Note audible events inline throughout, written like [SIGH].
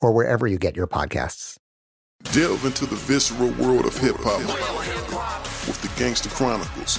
or wherever you get your podcasts. Delve into the visceral world of hip hop with the Gangster Chronicles,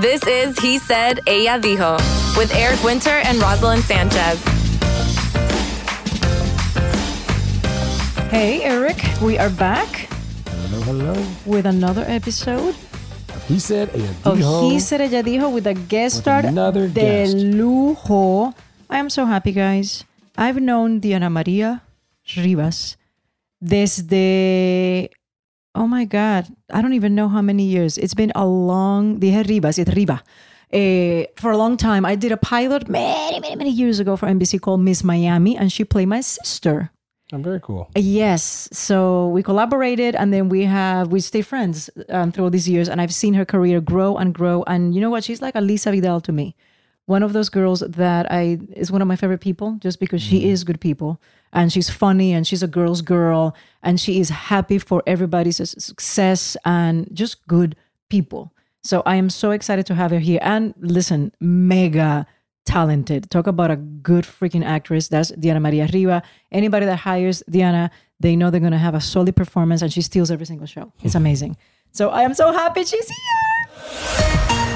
This is He Said, Ella Dijo with Eric Winter and Roselyn Sanchez. Hey, Eric, we are back Hello, hello. with another episode He said ella of dijo. He Said Ella Dijo with a guest With star another de guest. lujo. I am so happy, guys. I've known Diana Maria Rivas desde, oh my God, I don't even know how many years. It's been a long, dije Rivas, it's Riva. Eh, for a long time, I did a pilot many, many, many years ago for NBC called Miss Miami, and she played my sister. I'm very cool. Yes. So we collaborated and then we have, we stay friends um, through all these years. And I've seen her career grow and grow. And you know what? She's like a Lisa Vidal to me. One of those girls that I is one of my favorite people just because she mm-hmm. is good people and she's funny and she's a girl's girl and she is happy for everybody's success and just good people. So I am so excited to have her here. And listen, mega talented. Talk about a good freaking actress. That's Diana Maria Riva. Anybody that hires Diana, they know they're going to have a solid performance and she steals every single show. It's [LAUGHS] amazing. So I am so happy she's here.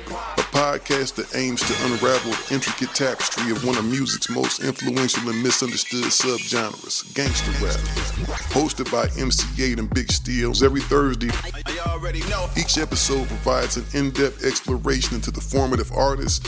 podcast that aims to unravel the intricate tapestry of one of music's most influential and misunderstood subgenres, gangster rap. Hosted by MC Eiht and Big Steels every Thursday, each episode provides an in-depth exploration into the formative artists,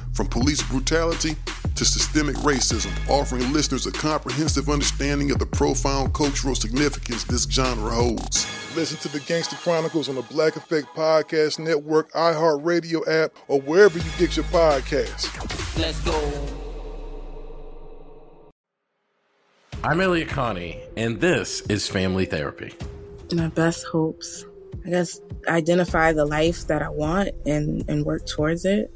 from police brutality to systemic racism, offering listeners a comprehensive understanding of the profound cultural significance this genre holds. Listen to the Gangster Chronicles on the Black Effect Podcast Network, iHeartRadio app, or wherever you get your podcasts. let's go I'm Elliot Connie, and this is Family Therapy. my best hopes. I guess identify the life that I want and, and work towards it.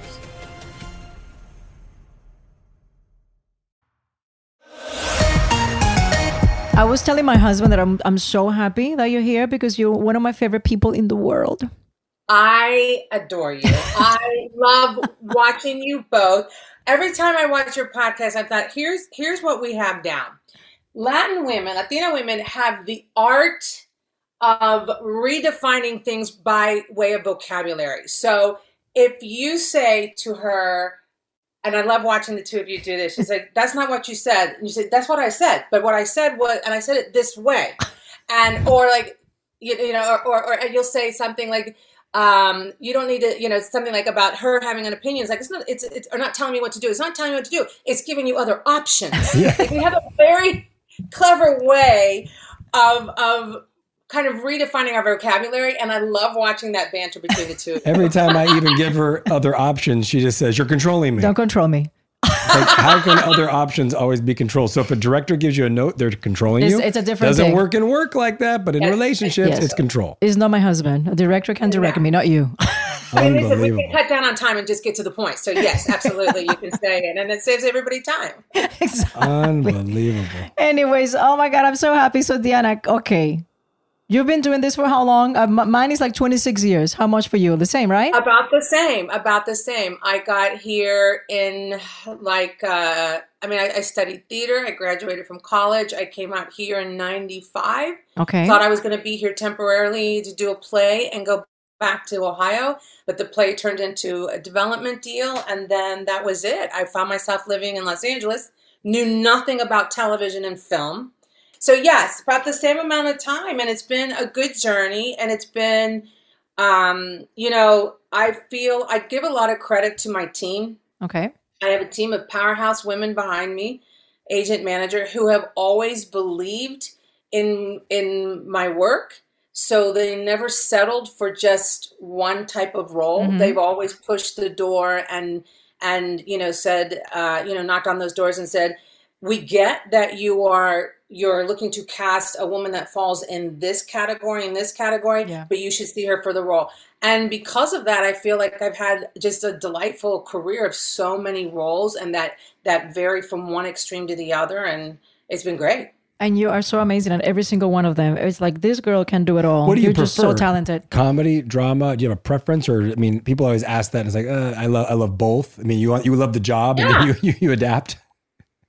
I was telling my husband that I'm I'm so happy that you're here because you're one of my favorite people in the world. I adore you. I love watching you both. Every time I watch your podcast, I thought, here's here's what we have down. Latin women, Latina women have the art of redefining things by way of vocabulary. So if you say to her, and I love watching the two of you do this, she's like, that's not what you said. And you said, that's what I said. But what I said was, and I said it this way. And, or like, you, you know, or, or, or you'll say something like, um, you don't need to, you know, something like about her having an opinion. It's like, it's not, it's, it's, or not telling me what to do. It's not telling me what to do. It's giving you other options. [LAUGHS] Yeah. Like, we have a very clever way of, of kind of redefining our vocabulary, and I love watching that banter between the two. Every time I [LAUGHS] even give her other options, she just says, "You're controlling me." Don't control me. Like, how can other options always be controlled? So if a director gives you a note, they're controlling It's- you. it's a different Doesn't thing. work in work like that, but in relationships, Yes. it's control. It's not my husband. A director can direct me, not you. I mean, listen, we Unbelievable. can cut down on time and just get to the point. So yes, absolutely, you can say it, and it saves everybody time. [LAUGHS] Unbelievable. Anyways, oh my God, I'm so happy. So, Diana, okay. You've been doing this for how long? Uh, m- mine is like 26 years. How much for you? The same, right? About the same. About the same. I got here in like uh, I mean, I, I studied theater. I graduated from college. I came out here in '95. Okay. Thought I was going to be here temporarily to do a play and go back to Ohio, but the play turned into a development deal, and then that was it. I found myself living in Los Angeles. Knew nothing about television and film. So yes, about the same amount of time, and it's been a good journey, and it's been, um, you know, I feel I give a lot of credit to my team. Okay. I have a team of powerhouse women behind me, agent manager, who have always believed in in my work. So they never settled for just one type of role. Mhm. They've always pushed the door and and you know said uh, you know knocked on those doors and said, "We get that you are you're looking to cast a woman that falls in this category in this category, Yeah. but you should see her for the role." And because of that, I feel like I've had just a delightful career of so many roles, and that that vary from one extreme to the other, and it's been great. And you are so amazing at every single one of them. It's like this girl can do it all. What do you You're just so talented. Comedy, drama? Do you have a preference, or I mean, people always ask that. And it's like, uh, I love, I love both. I mean, you want, you love the job, and then [LAUGHS] you, you, you adapt.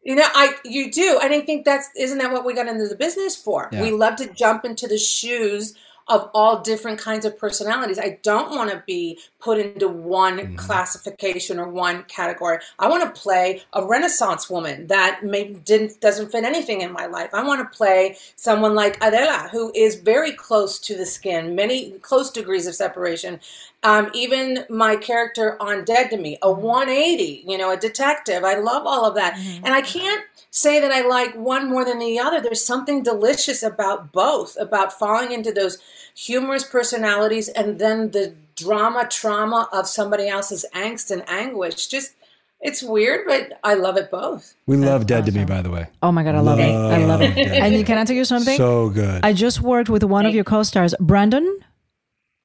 You know, I you do, and I think that's isn't that what we got into the business for? Yeah. We love to jump into the shoes of all different kinds of personalities. I don't want to be put into one Mm-hmm. classification or one category. I want to play a Renaissance woman that maybe didn't doesn't fit anything in my life. I want to play someone like Adela, who is very close to the skin, many close degrees of separation. Um, even my character on Dead to Me, a 180, you know, a detective. I love all of that. And I can't say that I like one more than the other. There's something delicious about both, about falling into those humorous personalities and then the drama trauma of somebody else's angst and anguish. Just, it's weird, but I love it both. We love Dead to Me, by the way. Oh my God, I love, it. I love it. And can I tell you something? So good. I just worked with one of your co-stars, Brandon.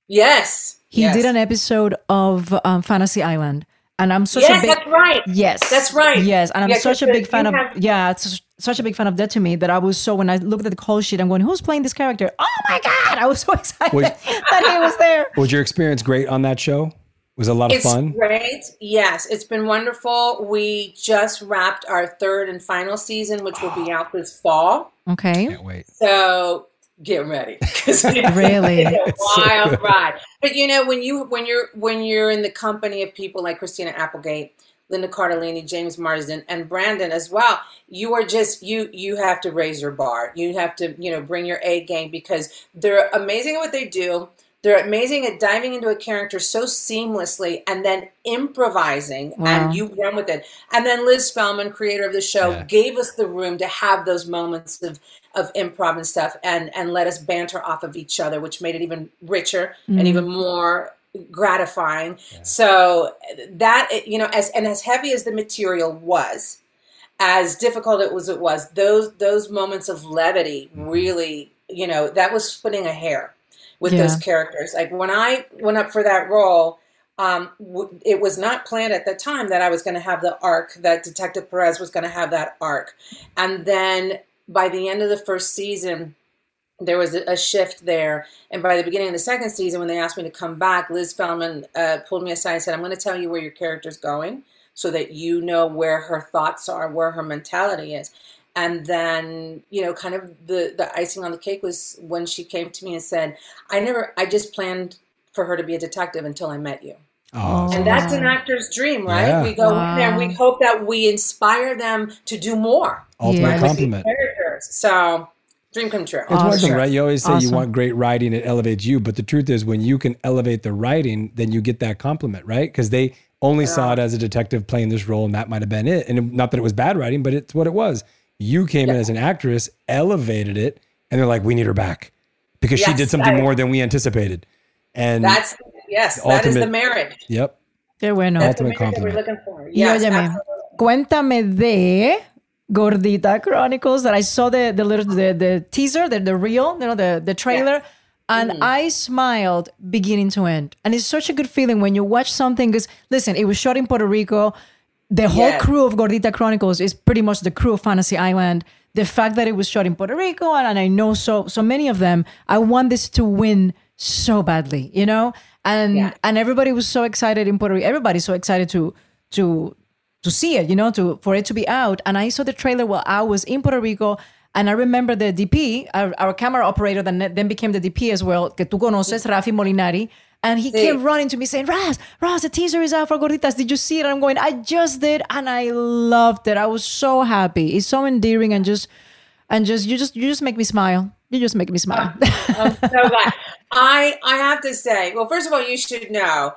Yes. He yes. did an episode of um, Fantasy Island, and I'm such yes, a big that's right. yes, That's right. yes, and I'm Yeah, such a big fan of have- yeah, it's such a big fan of Dead to Me that I was so when I looked at the call sheet, I'm going, who's playing this character? Oh my god, I was so [LAUGHS] excited Was- that he was there. Was your experience great on that show? Was a lot of It's fun? great. Yes, it's been wonderful. We just wrapped our third and final season, which will be out this fall. Okay, Can't wait. So get ready. [LAUGHS] 'Cause it's Really? so wild good. ride. But you know, when you when you're when you're in the company of people like Christina Applegate, Linda Cardellini, James Marsden, and Brandon as well, you are just you you have to raise your bar. You have to you know bring your A game because they're amazing at what they do. They're amazing at diving into a character so seamlessly and then improvising, Wow. and you run with it. And then Liz Feldman, creator of the show, Yeah. gave us the room to have those moments of of improv and stuff, and and let us banter off of each other, which made it even richer Mhm. and even more gratifying. So that you know, as and as heavy as the material was, as difficult it was, it was those those moments of levity really, you know, that was splitting a hair with those characters. Like when I went up for that role. Um, w- it was not planned at the time that I was going to have the arc, that Detective Perez was going to have that arc. And then by the end of the first season, there was a, a shift there. And by the beginning of the second season, when they asked me to come back, Liz Feldman uh, pulled me aside and said, I'm going to tell you where your character's going so that you know where her thoughts are, where her mentality is. And then, you know, kind of the, the icing on the cake was when she came to me and said, I never, I just planned for her to be a detective until I met you. Oh, oh And that's an actor's dream, right? Yeah. We go in there and we hope that we inspire them to do more. Ultimate right, with these compliment. Characters. So, dream come true. It's one thing, right? You always say you want great writing, it elevates you. But the truth is, when you can elevate the writing, then you get that compliment, right? Because they only saw it as a detective playing this role, and that might have been it. And not that it was bad writing, but it's what it was. You came in as an actress, elevated it, and they're like, "We need her back." because she did something I- more than we anticipated. And That's yes, that is the marriage. Yep. Qué bueno. That's the Ultimate marriage that we're compliment. looking for. Y Yes, óyeme, absolutely. cuéntame de Gordita Chronicles that I saw the the little the, the teaser, the, the reel, you know, the the trailer, and Mm-hmm. I smiled beginning to end. And it's such a good feeling when you watch something. Because listen, it was shot in Puerto Rico. The whole Yes. crew of Gordita Chronicles is pretty much the crew of Fantasy Island. The fact that it was shot in Puerto Rico, and, and I know so so many of them, I want this to win so badly, you know. And Yeah. and everybody was so excited in Puerto Rico. Everybody's so excited to to to see it, you know, to for it to be out. And I saw the trailer while I was in Puerto Rico. And I remember the DP, our, our camera operator, that then became the DP as well, que tú conoces, Rafi Molinari. And he came running to me saying, Raz, Raz, the teaser is out for Gorditas. Did you see it? And I'm going, I just did. And I loved it. I was so happy. It's so endearing and just, and just, you just, you just make me smile. You just make me smile. I'm [LAUGHS] so glad. I I have to say, well, first of all, you should know.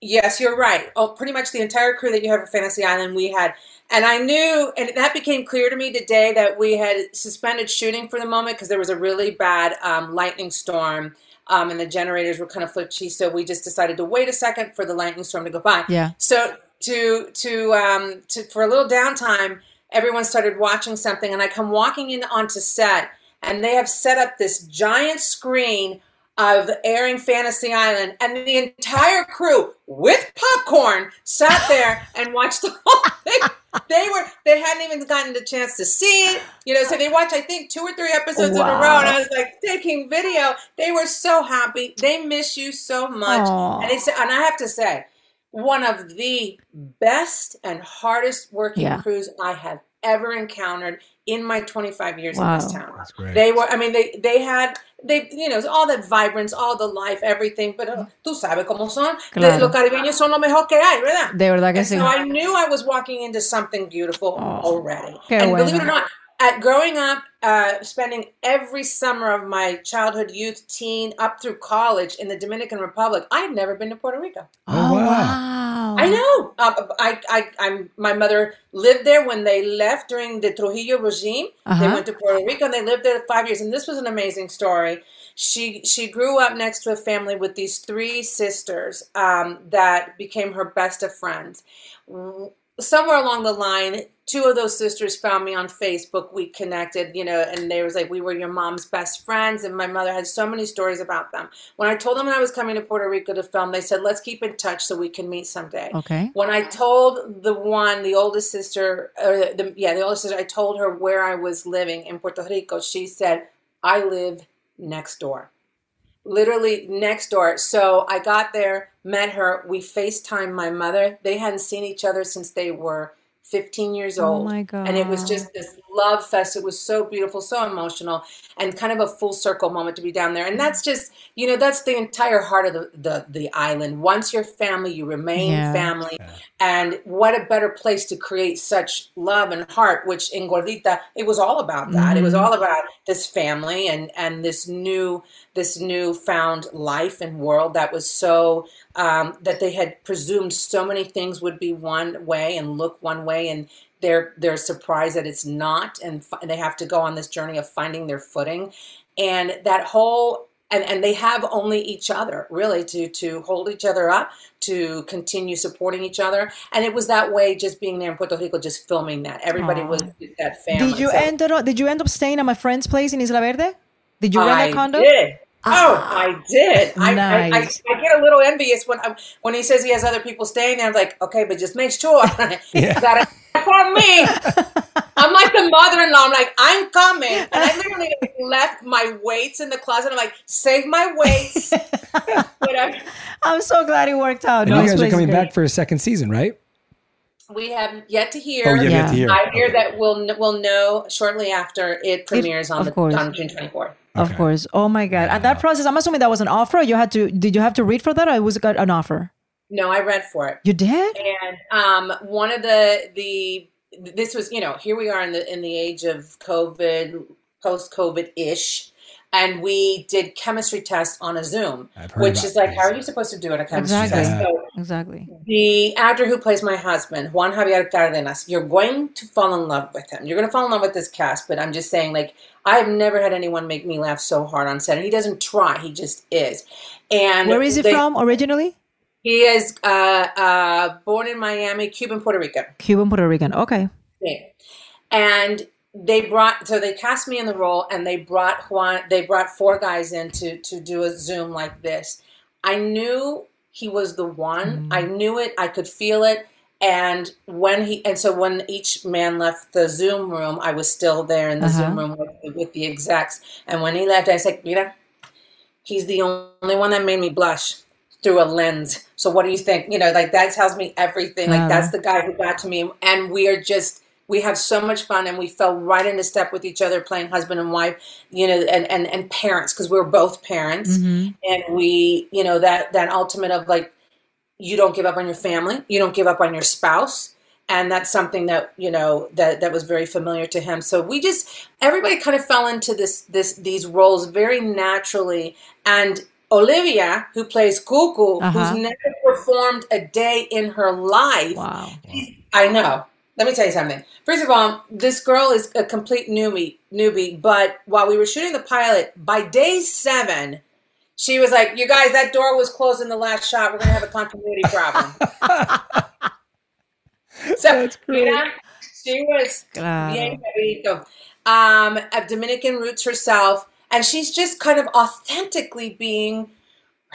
Yes, you're right. Oh, pretty much the entire crew that you have at Fantasy Island, we had, and I knew, and that became clear to me today that we had suspended shooting for the moment because there was a really bad um, lightning storm. Um, and the generators were kind of flitchy, so we just decided to wait a second for the lightning storm to go by. Yeah. So to to um to for a little downtime, everyone started watching something, and I come walking in onto set, and they have set up this giant screen of airing Fantasy Island, and the entire crew with popcorn sat there [LAUGHS] and watched the whole thing. They were they hadn't even gotten the chance to see it, you know. So they watched I think two or three episodes in a row, and I was like taking video. They were so happy. They miss you so much, Aw. and it's and I have to say, one of the best and hardest working Yeah. crews I have ever encountered in my 25 years Wow. in this town. That's great. They were, I mean, they they had, they, you know, all that vibrance, all the life, everything, but uh, tú sabes cómo son. Claro. Los caribeños son lo mejor que hay, ¿verdad? De verdad que And sí. so I knew I was walking into something beautiful already. qué and believe it or not, at growing up, uh, spending every summer of my childhood, youth, teen, up through college in the Dominican Republic, I had never been to Puerto Rico. Oh, wow. I know. Uh, I, I, I'm. My mother lived there when they left during the Trujillo regime. They Uh-huh. went to Puerto Rico and they lived there five years. And this was an amazing story. She she grew up next to a family with these three sisters um, that became her best of friends. Somewhere along the line, two of those sisters found me on Facebook. We connected, you know, and they was like, "We were your mom's best friends." And my mother had so many stories about them. When I told them I was coming to Puerto Rico to film, they said, "Let's keep in touch so we can meet someday." Okay. When I told the one, the oldest sister, or the, yeah, the oldest sister, I told her where I was living in Puerto Rico. She said, I live next door. Literally next door. So I got there, met her. We FaceTime my mother. They hadn't seen each other since they were 15 years Oh old. my God. And it was just this love fest. It was so beautiful, so emotional, and kind of a full circle moment to be down there. And that's just, you know, that's the entire heart of the, the, the island. Once you're family, you remain Yeah. family. And what a better place to create such love and heart, which in Gordita, it was all about that. It was Mhm. all about this family and, and this new, this newfound life and world that was so, um, that they had presumed so many things would be one way and look one way. And they're, they're surprised that it's not. And, and they have to go on this journey of finding their footing. And that whole and, and they have only each other really to to hold each other up to continue supporting each other and it was that way just being there in puerto rico just filming that everybody Aw. was that family Did you So end up, Did you end up staying at my friend's place in Isla Verde? Did you rent I a condo? did. Ah. Oh, I did. I, I, I, Nice. I get a little envious when I, when he says he has other people staying there. I'm like, okay, but just make sure [LAUGHS] [LAUGHS] that for me. [LAUGHS] I'm like the mother-in-law. I'm like, I'm coming, and I literally left my weights in the closet. I'm like, save my weights. Whatever. I'm so glad it worked out. And No, you guys are coming great. back for a second season, right? We have yet to hear. Oh, you have yet to hear. I hear that we'll we'll know shortly after it premieres on the on June 24th. Of course. Oh my God. At that process, I'm assuming that was an offer. You had to, did you have to read for that or was it an offer? No, I read for it. You did? And um, one of the the this was you know here we are in the in the age of COVID, post COVID ish. And we did chemistry tests on a Zoom, which is like, how are you supposed to do it a chemistry Exactly. test? Yeah. So Exactly. the actor who plays my husband, Juan Javier Cardenas, you're going to fall in love with him. You're going to fall in love with this cast, but I'm just saying, like, I have never had anyone make me laugh so hard on set. And he doesn't try, he just is. And Where is he they- from originally? He is uh, uh, born in Miami, Cuban, Puerto Rican. Cuban, Puerto Rican. Okay. Yeah. And they brought so they cast me in the role and they brought Juan they brought four guys in to to do a Zoom like this. I knew he was the one. I knew it, I could feel it. And when he and so when each man left the Zoom room, I was still there in the Uh-huh. Zoom room with, with the execs. And when he left, I said, Mira, he's the only one that made me blush through a lens. So what do you think? You know, like that tells me everything. Like that's the guy who got to me. And we are just we have so much fun and we fell right into step with each other playing husband and wife, you know, and and, and parents, because we were both parents. Mhm. And we, you know, that that ultimate of like you don't give up on your family, you don't give up on your spouse. And that's something that, you know, that that was very familiar to him. So we just everybody kind of fell into this this these roles very naturally. And Olivia, who plays Cuckoo, Uh-huh. who's never performed a day in her life. Wow. I know. Let me tell you something. First of all, this girl is a complete newbie, newbie. But while we were shooting the pilot, by day seven, she was like, "You guys, that door was closed in the last shot. We're gonna have a continuity problem." [LAUGHS] so, you know, she was Claro. bien um, of Dominican roots herself, and she's just kind of authentically being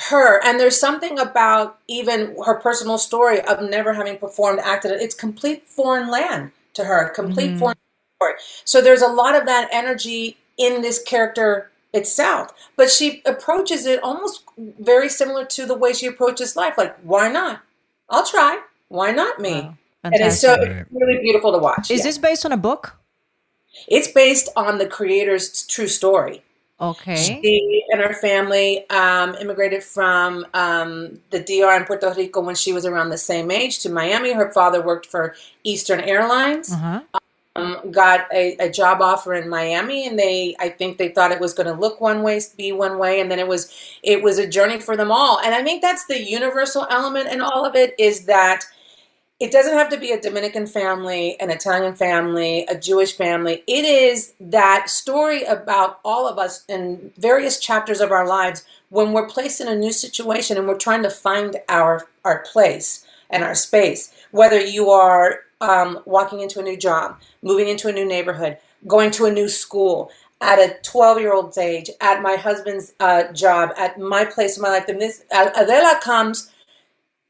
her. And there's something about even her personal story of never having performed, acted. It's complete foreign land to her, complete Mhm. foreign story. So there's a lot of that energy in this character itself, but she approaches it almost very similar to the way she approaches life. Like, why not? I'll try. Why not me? And it's so it's really beautiful to watch. Is yeah. this based on a book? It's based on the creator's true story. Okay. She and her family um, immigrated from um, the DR in Puerto Rico when she was around the same age to Miami. Her father worked for Eastern Airlines. Uh-huh. Um, got a, a job offer in Miami, and they I think they thought it was going to look one way, be one way, and then it was it was a journey for them all. And I think that's the universal element in all of it is that it doesn't have to be a Dominican family, an Italian family, a Jewish family. It is that story about all of us in various chapters of our lives when we're placed in a new situation and we're trying to find our our place and our space. Whether you are um, walking into a new job, moving into a new neighborhood, going to a new school, at a 12 year old's age, at my husband's uh, job, at my place in my life, this Adela comes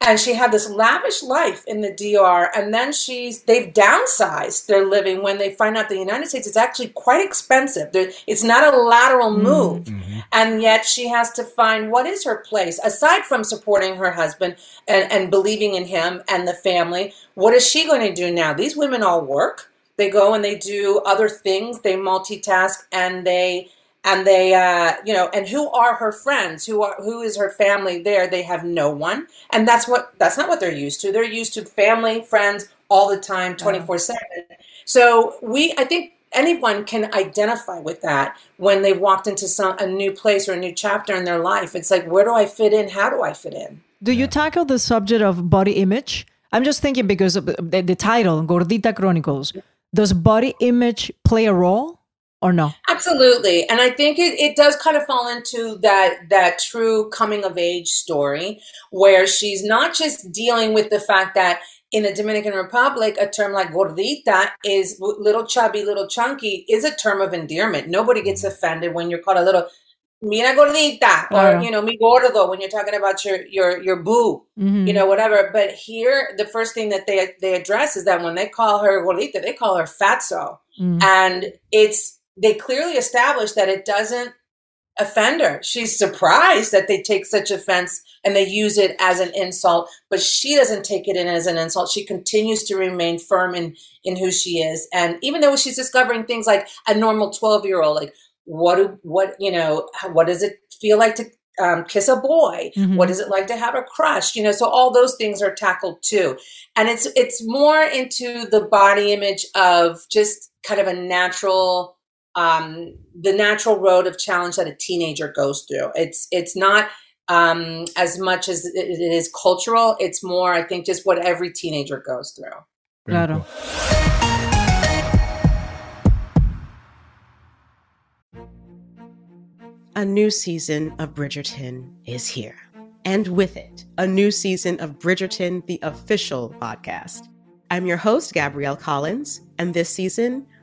and she had this lavish life in the DR and then she's they've downsized their living when they find out the United States is actually quite expensive. There, it's not a lateral mm-hmm. move. Mm-hmm. And yet she has to find what is her place aside from supporting her husband and, and believing in him and the family. What is she going to do now? These women all work. They go and they do other things. They multitask and they and they uh, you know and who are her friends? Who are who is her family there? They have no one. And that's what that's not what they're used to. They're used to family friends all the time 24 7 so we i think anyone can identify with that when they've walked into some a new place or a new chapter in their life. It's like where do i fit in? How do i fit in? Do you tackle the subject of body image? I'm just thinking because of the, the title, Gordita Chronicles. Does body image play a role or no? Absolutely. And I think it, it does kind of fall into that that true coming of age story where she's not just dealing with the fact that in the Dominican Republic, a term like gordita is little chubby, little chunky is a term of endearment. Nobody gets offended when you're called a little mira gordita or you know mi gordo when you're talking about your your your boo Mhm. you know whatever but here the first thing that they they address is that when they call her gordita they call her fatso Mm. and it's they clearly establish that it doesn't offend her. She's surprised that they take such offense and they use it as an insult but she doesn't take it in as an insult. She continues to remain firm in in who she is. And even though she's discovering things like a normal 12 year old like what do what you know what does it feel like to um, kiss a boy? Mhm. what is it like to have a crush? You know so all those things are tackled too. And it's it's more into the body image of just kind of a natural um, the natural road of challenge that a teenager goes through. It's it's not um, as much as it is cultural. It's more, I think, just what every teenager goes through. Claro. A new season of Bridgerton is here. And with it, a new season of Bridgerton, the official podcast. I'm your host, Gabrielle Collins, and this season,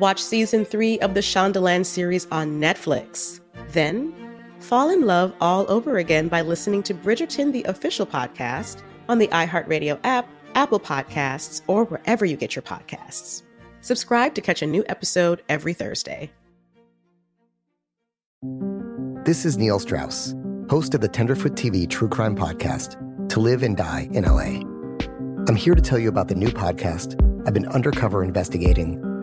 Watch season three of the Shondaland series on Netflix. Then, fall in love all over again by listening to Bridgerton, the official podcast, on the iHeartRadio app, Apple Podcasts, or wherever you get your podcasts. Subscribe to catch a new episode every Thursday. This is Neil Strauss, host of the Tenderfoot TV true crime podcast, To Live and Die in LA. I'm here to tell you about the new podcast I've been undercover investigating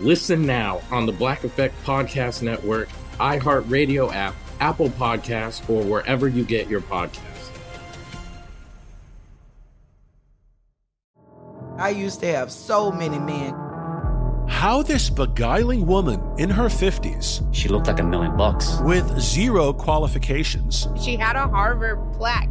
Listen now on the Black Effect Podcast Network, iHeartRadio app, Apple Podcasts, or wherever you get your podcasts. I used to have so many men. How this beguiling woman in her 50s, She looked like a million bucks. with zero qualifications, She had a Harvard plaque.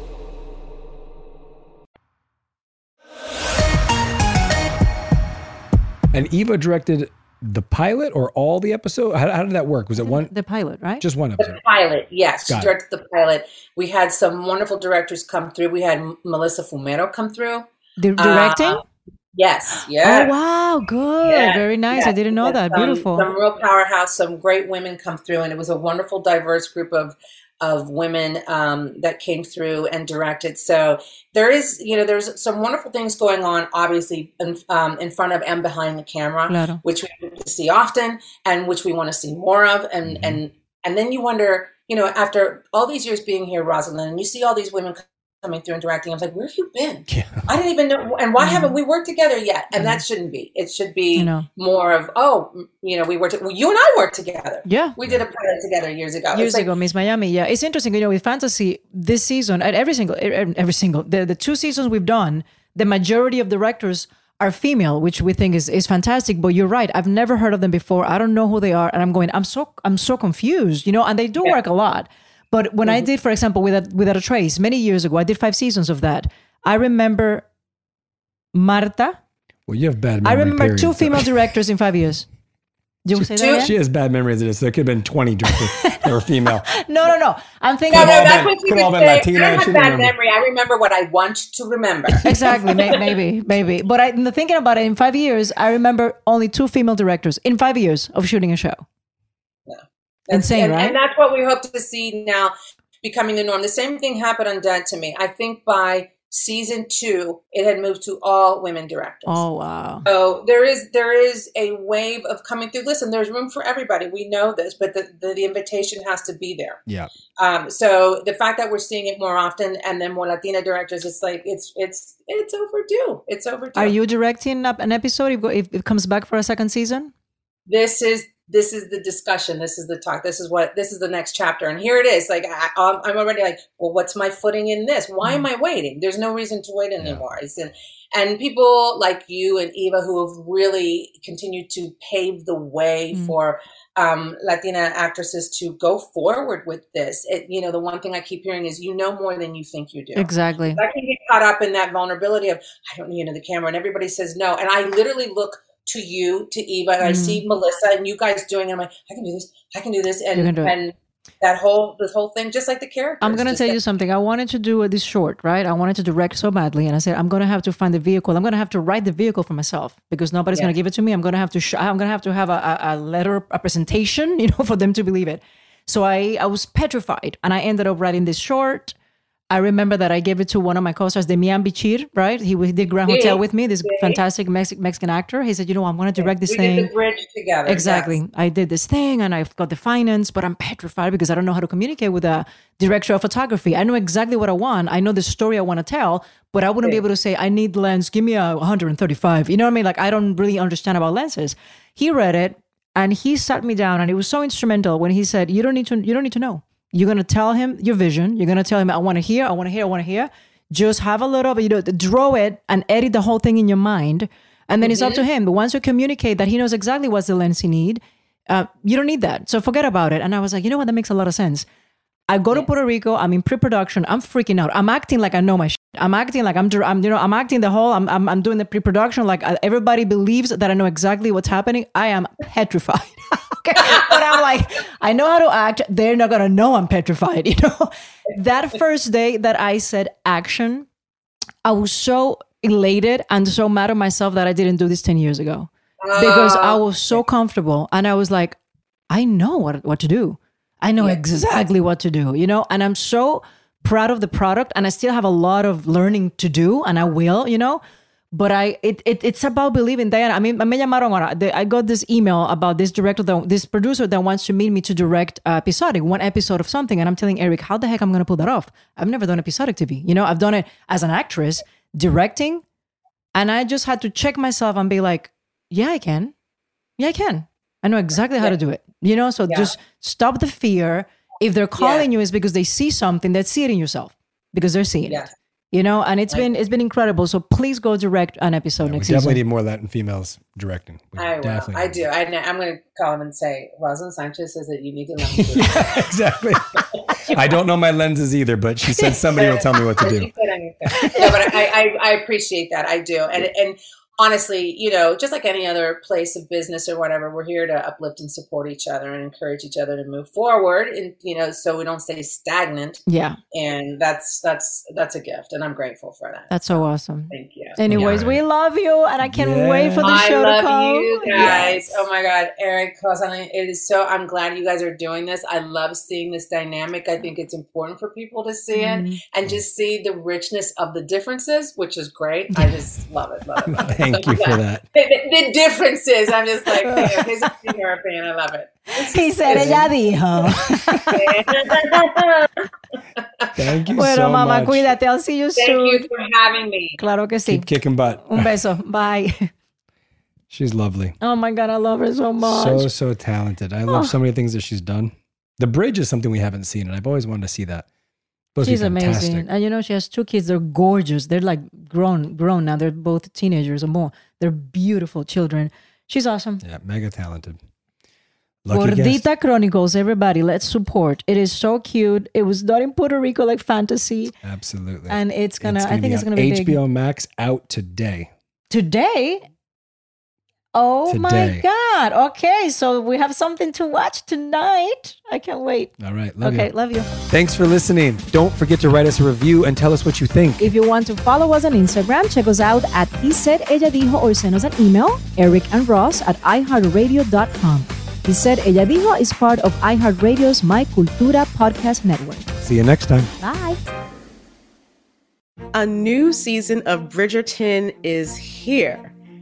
[LAUGHS] And Eva directed the pilot or all the episode? How, how did that work? Was it one? The pilot, right? Just one episode. The pilot, yes. Got she it. directed the pilot. We had some wonderful directors come through. We had Melissa Fumero come through. The directing? Uh, yes, yeah. Oh wow, good, Yeah, very nice. I didn't know We that. some- Beautiful. Some real powerhouse, some great women come through, and it was a wonderful, diverse group of of women um, that came through and directed. So there is, you know, there's some wonderful things going on, obviously, in, um, in front of and behind the camera, Claro. which we see often, and which we want to see more of, and Mm-hmm. and and then you wonder, you know, after all these years being here, Roselyn, and you see all these women coming through and directing. I was like, where have you been? [LAUGHS] I didn't even know. And why haven't we worked together yet? And that shouldn't be. It should be. Know. more of, oh, you know, we worked. Well, you and I worked together. Yeah. we did a pilot together years ago. Years like, ago, Miss Miami. Yeah, it's interesting. You know, with fantasy, this season, and every single, every every single, the, the two seasons we've done, the majority of directors are female, which we think is is fantastic. But you're right. I've never heard of them before. I don't know who they are, and I'm going. I'm so I'm so confused. You know, and they do work a lot. But when I mm-hmm. did, for example, without without a trace, many years ago, I did five seasons of that. I remember Marta. Well, you have bad I remember period, two so- female directors in five years. Did you say that? again? She has bad memories of this. There could have been 20 directors that were female. [LAUGHS] No, no, no. I'm thinking. no, no, that's been- what you could all would been say. Latina, I don't have bad remember. memory. I remember what I want to remember. [LAUGHS] exactly may- maybe maybe but i in the thinking about it in five years i remember only two female directors in five years of shooting a show insane and, right And that's what we hope to see now becoming the norm. The same thing happened on Dead to Me. I think by season two, it had moved to all women directors. oh wow So there is there is a wave of coming through. Listen, there's room for everybody. We know this, but the, the, the invitation has to be there. Yeah. Um, so the fact that we're seeing it more often and then more Latina directors, it's like it's it's it's overdue. It's overdue. are you directing up an episode if, if it comes back for a second season this is this is the discussion this is the talk this is what this is the next chapter and here it is like I, I'm I'm already like well what's my footing in this? Why am i waiting? There's no reason to wait anymore. It's in- and people like you and eva who have really continued to pave the way Mm. for um, latina actresses to go forward with this. It, you know the one thing i keep hearing is you know more than you think you do. Exactly. I can get caught up in that vulnerability of I don't need the camera, and everybody says no, and I literally look to you, to Eva, and I see mm. Melissa and you guys doing. it. I'm like, I can do this, I can do this, and do and that whole this whole thing, just like the character. i'm gonna tell you something i wanted to do this short right i wanted to direct so badly and i said i'm gonna have to find the vehicle i'm gonna have to write the vehicle for myself because nobody's Yeah. gonna give it to me i'm gonna have to sh- i'm gonna have to have a, a, a letter a presentation [LAUGHS] you know for them to believe it so i i was petrified and i ended up writing this short I remember that I gave it to one of my co-stars, Demian Bichir, right? He, did Grand Yeah, Hotel with me, this yeah. fantastic Mex- Mexican actor. He said, you know, I'm going to direct this we thing. did the bridge together. Exactly. yes. I did this thing and I've got the finance, but I'm petrified because I don't know how to communicate with a director of photography. I know exactly what I want. I know the story I want to tell, but I wouldn't be able to say, I need lens, give me a 135. You know what I mean? Like, I don't really understand about lenses. He read it and he sat me down and it was so instrumental when he said, you don't need to, you don't need to know. You're going to tell him your vision. You're going to tell him, I want to hear, I want to hear, I want to hear. Just have a little bit, you know, draw it and edit the whole thing in your mind. And then it's up to him. But once you communicate that he knows exactly what's the lens he need, uh, you don't need that. So forget about it. And I was like, you know what? That makes a lot of sense. I go to Puerto Rico. I'm in pre-production. I'm freaking out. I'm acting like I know my. Shit. I'm acting like I'm. I'm. You know. I'm acting the whole. I'm. I'm, I'm doing the pre-production like uh, everybody believes that I know exactly what's happening. I am petrified. [LAUGHS] okay, but I'm like, I know how to act. They're not gonna know I'm petrified. [LAUGHS] You know. that first day that I said action, I was so elated and so mad at myself that I didn't do this ten years ago because I was so ah. comfortable and I was like, I know what what to do. I know exactly what to do, you know, and I'm so proud of the product and I still have a lot of learning to do and I will, you know. But I, it, it it's about believing. Diana, I mean, me llamaron ahora. I got this email about this director, that, this producer that wants to meet me to direct uh, episodic, one episode of something, and I'm telling Eric, how the heck I'm going to pull that off? I've never done episodic TV. You know, I've done it as an actress, directing, And I just had to check myself and be like, yeah, I can. Yeah, I can. I know exactly how to do it. You know, so Yeah. just stop the fear. If they're calling you, it's because they see something that see it in yourself because they're seeing it. You know, and it's been it's been incredible. So please go direct an episode We next definitely season. need more Latin females directing. We I will. definitely I do. I, am going to call him and say, Roselyn Sanchez says that you need to let me do [LAUGHS] it. [LAUGHS] exactly. I don't know my lenses either, but she said somebody will tell me what to [LAUGHS] do. She put on your face. no, but I, I, I appreciate that. I do. And and honestly, you know, just like any other place of business or whatever, we're here to uplift and support each other and encourage each other to move forward and you know, so we don't stay stagnant. Yeah. And that's that's that's a gift and I'm grateful for that. That's so awesome. Thank you. Anyways, we love you, and I can't wait for the I show love to come. you guys. Yes. Oh my God, Eric, Kosan, it is so. I'm glad you guys are doing this. I love seeing this dynamic. I think it's important for people to see it Mhm. and just see the richness of the differences, which is great. I just love it. Love it. Love it. [LAUGHS] Thank you for that. [LAUGHS] The, the- the differences. I'm just like, okay, he's a European. I love it. [LAUGHS] He said, ella dijo. [LAUGHS] Thank you Bueno, so mamá, much. cuídate. I'll see you Thank soon. you for having me. Claro que sí. Keep kicking butt. Un beso. Bye. She's lovely. Oh my God, I love her so much. So, so talented. I love Oh. so many things that she's done. The bridge is something we haven't seen, and I've always wanted to see that. Supposed to be She's amazing. And you know, she has two kids. They're gorgeous. They're like grown, grown now. They're both teenagers or more. They're beautiful children. She's awesome. Yeah, mega talented. Lucky guest. Gordita Chronicles, everybody, let's support. It is so cute. It was done in Puerto Rico like fantasy. Absolutely. And it's gonna, I think it's gonna be big. HBO Max out today. Today? Oh my God. Okay, so we have something to watch tonight. I can't wait. All right. Love okay, you. love you. Thanks for listening. Don't forget to write us a review and tell us what you think. If you want to follow us on Instagram, check us out at He Said Ella Dijo or send us an email, Eric and Ross at iHeartRadio.com. He Said Ella Dijo is part of iHeartRadio's My Cultura podcast network. See you next time. Bye. A new season of Bridgerton is here.